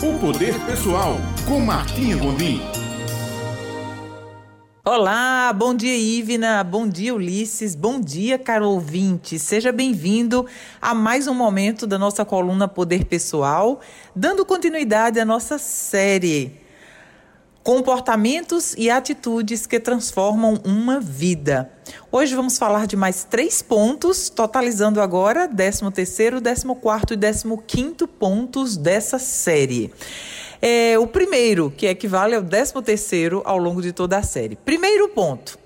O Poder Pessoal, com Martinha Gondim. Olá, bom dia Ivna, bom dia Ulisses, bom dia caro ouvinte. Seja bem-vindo a mais um momento da nossa coluna Poder Pessoal, dando continuidade à nossa série Comportamentos e atitudes que transformam uma vida. Hoje vamos falar de mais três pontos, totalizando agora 13 terceiro, 14 quarto e 15 quinto pontos dessa série. É, o primeiro, que equivale ao 13 terceiro ao longo de toda a série. Primeiro ponto.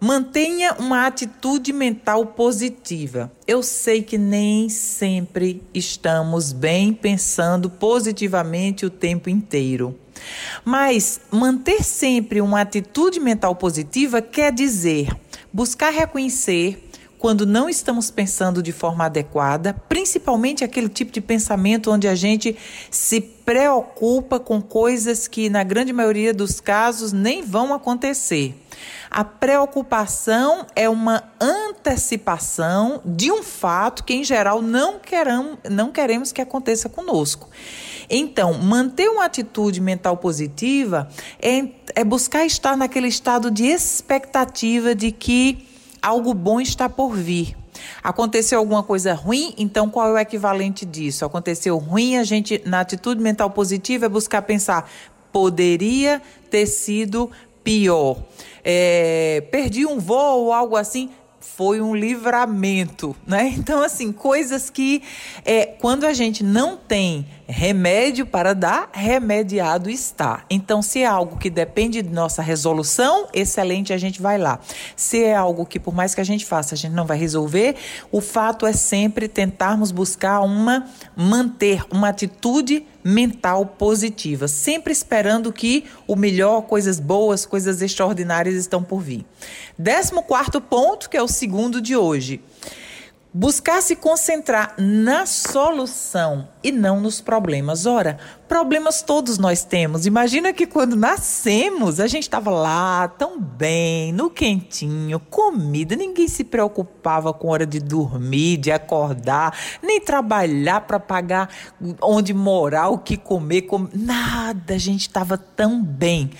Mantenha uma atitude mental positiva. Eu sei que nem sempre estamos bem pensando positivamente o tempo inteiro. Mas manter sempre uma atitude mental positiva quer dizer buscar reconhecer quando não estamos pensando de forma adequada, principalmente aquele tipo de pensamento onde a gente se preocupa com coisas que, na grande maioria dos casos, nem vão acontecer. A preocupação é uma antecipação de um fato que, em geral, não, queramos, não queremos que aconteça conosco. Então, manter uma atitude mental positiva é, é buscar estar naquele estado de expectativa de que algo bom está por vir. Aconteceu alguma coisa ruim, então qual é o equivalente disso? Aconteceu ruim, a gente, na atitude mental positiva, é buscar pensar, poderia ter sido pior. É, perdi um voo ou algo assim, foi um livramento, né? Então, assim, coisas que é, quando a gente não tem remédio para dar, remediado está. Então, se é algo que depende de nossa resolução, excelente, a gente vai lá. Se é algo que, por mais que a gente faça, a gente não vai resolver, o fato é sempre tentarmos buscar uma, manter uma atitude mental positiva, sempre esperando que o melhor, coisas boas, coisas extraordinárias estão por vir. Décimo quarto ponto, que é o segundo de hoje. Buscar se concentrar na solução e não nos problemas. Ora, problemas todos nós temos. Imagina que quando nascemos, a gente estava lá tão bem, no quentinho, comida, ninguém se preocupava com hora de dormir, de acordar, nem trabalhar para pagar onde morar, o que comer, com... nada, a gente estava tão bem.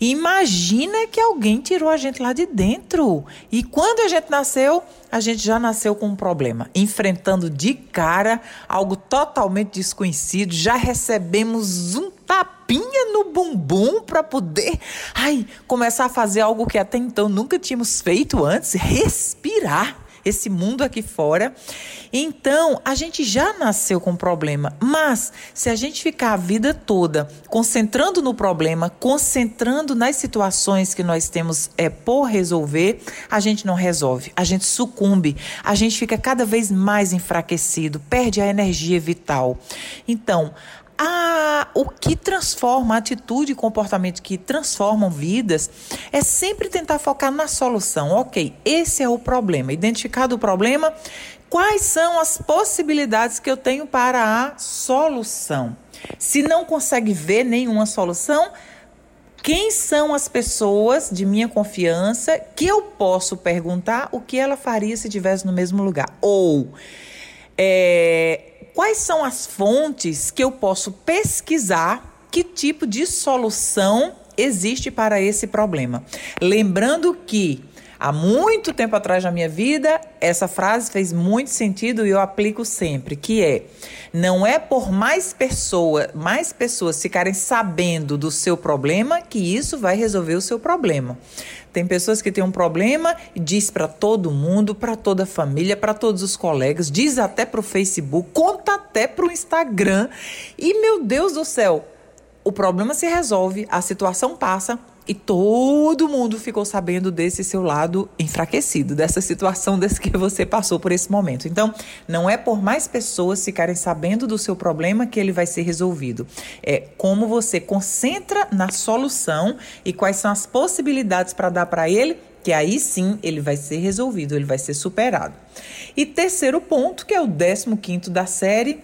Imagina que alguém tirou a gente lá de dentro. E quando a gente nasceu, a gente já nasceu com um problema, enfrentando de cara algo totalmente desconhecido, já recebemos um tapinha no bumbum para poder, ai, começar a fazer algo que até então nunca tínhamos feito antes, respirar esse mundo aqui fora. Então, a gente já nasceu com problema, mas se a gente ficar a vida toda concentrando no problema, concentrando nas situações que nós temos é, por resolver, a gente não resolve, a gente sucumbe, a gente fica cada vez mais enfraquecido, perde a energia vital. Então, a, o que transforma, a atitude e comportamento que transformam vidas, é sempre tentar focar na solução. Ok, esse é o problema. Identificado o problema, quais são as possibilidades que eu tenho para a solução? Se não consegue ver nenhuma solução, quem são as pessoas de minha confiança que eu posso perguntar o que ela faria se estivesse no mesmo lugar? Ou é, quais são as fontes que eu posso pesquisar que tipo de solução existe para esse problema. Lembrando que há muito tempo atrás na minha vida, essa frase fez muito sentido e eu aplico sempre, que é: não é por mais pessoa, mais pessoas ficarem sabendo do seu problema que isso vai resolver o seu problema. Tem pessoas que têm um problema e diz para todo mundo, para toda a família, para todos os colegas, diz até para o Facebook, conta até para o Instagram. E meu Deus do céu, o problema se resolve, a situação passa e todo mundo ficou sabendo desse seu lado enfraquecido, dessa situação desse que você passou por esse momento. Então, não é por mais pessoas ficarem sabendo do seu problema que ele vai ser resolvido. É como você concentra na solução e quais são as possibilidades para dar para ele que aí sim ele vai ser resolvido, ele vai ser superado. E terceiro ponto, que é o décimo quinto da série,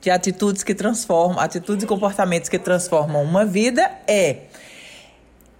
de atitudes que transformam, atitudes e comportamentos que transformam uma vida, é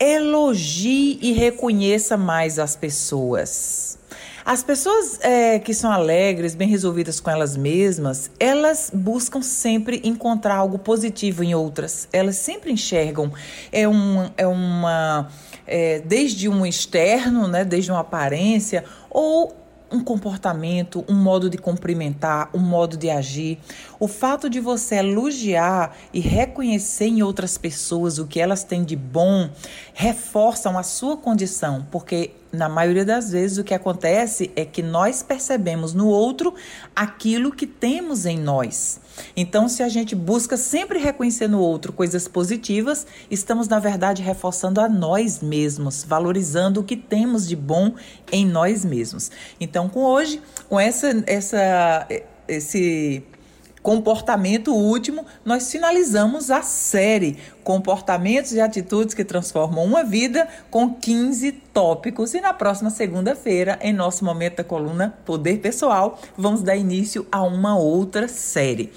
elogie e reconheça mais as pessoas. As pessoas é, que são alegres, bem resolvidas com elas mesmas, elas buscam sempre encontrar algo positivo em outras. Elas sempre enxergam é, um, é uma é, desde um externo, né, desde uma aparência, ou um comportamento, um modo de cumprimentar, um modo de agir. O fato de você elogiar e reconhecer em outras pessoas o que elas têm de bom reforçam a sua condição, porque na maioria das vezes o que acontece é que nós percebemos no outro aquilo que temos em nós. Então, se a gente busca sempre reconhecer no outro coisas positivas, estamos na verdade reforçando a nós mesmos, valorizando o que temos de bom em nós mesmos. Então, com hoje, com essa essa esse comportamento último, nós finalizamos a série Comportamentos e Atitudes que Transformam uma Vida com 15 tópicos. E na próxima segunda-feira, em nosso momento da coluna Poder Pessoal, vamos dar início a uma outra série.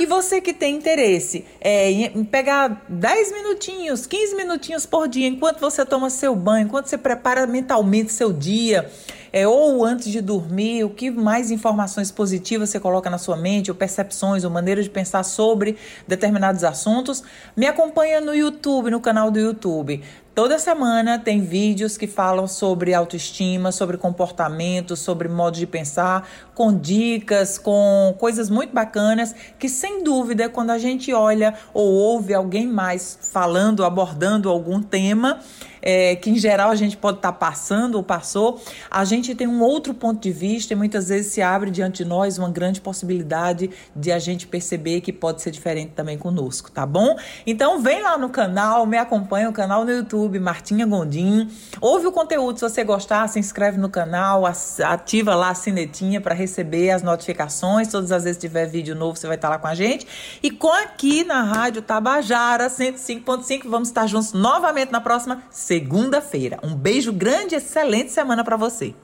E você que tem interesse é, em pegar 10 minutinhos, 15 minutinhos por dia, enquanto você toma seu banho, enquanto você prepara mentalmente seu dia, é, ou antes de dormir, o que mais informações positivas você coloca na sua mente, ou percepções, ou maneira de pensar sobre determinados assuntos, me acompanha no YouTube, no canal do YouTube. Toda semana tem vídeos que falam sobre autoestima, sobre comportamento, sobre modo de pensar, com dicas, com coisas muito bacanas que, sem dúvida, quando a gente olha ou ouve alguém mais falando, abordando algum tema, é, que em geral a gente pode estar tá passando ou passou, a gente tem um outro ponto de vista e muitas vezes se abre diante de nós uma grande possibilidade de a gente perceber que pode ser diferente também conosco, tá bom? Então vem lá no canal, me acompanha no canal no YouTube, Martinha Gondim, ouve o conteúdo, se você gostar, se inscreve no canal, ativa lá a sinetinha para receber as notificações, todas as vezes que tiver vídeo novo você vai estar tá lá com a gente, e com aqui na Rádio Tabajara 105.5, vamos estar juntos novamente na próxima segunda-feira. Um beijo grande, excelente semana para você.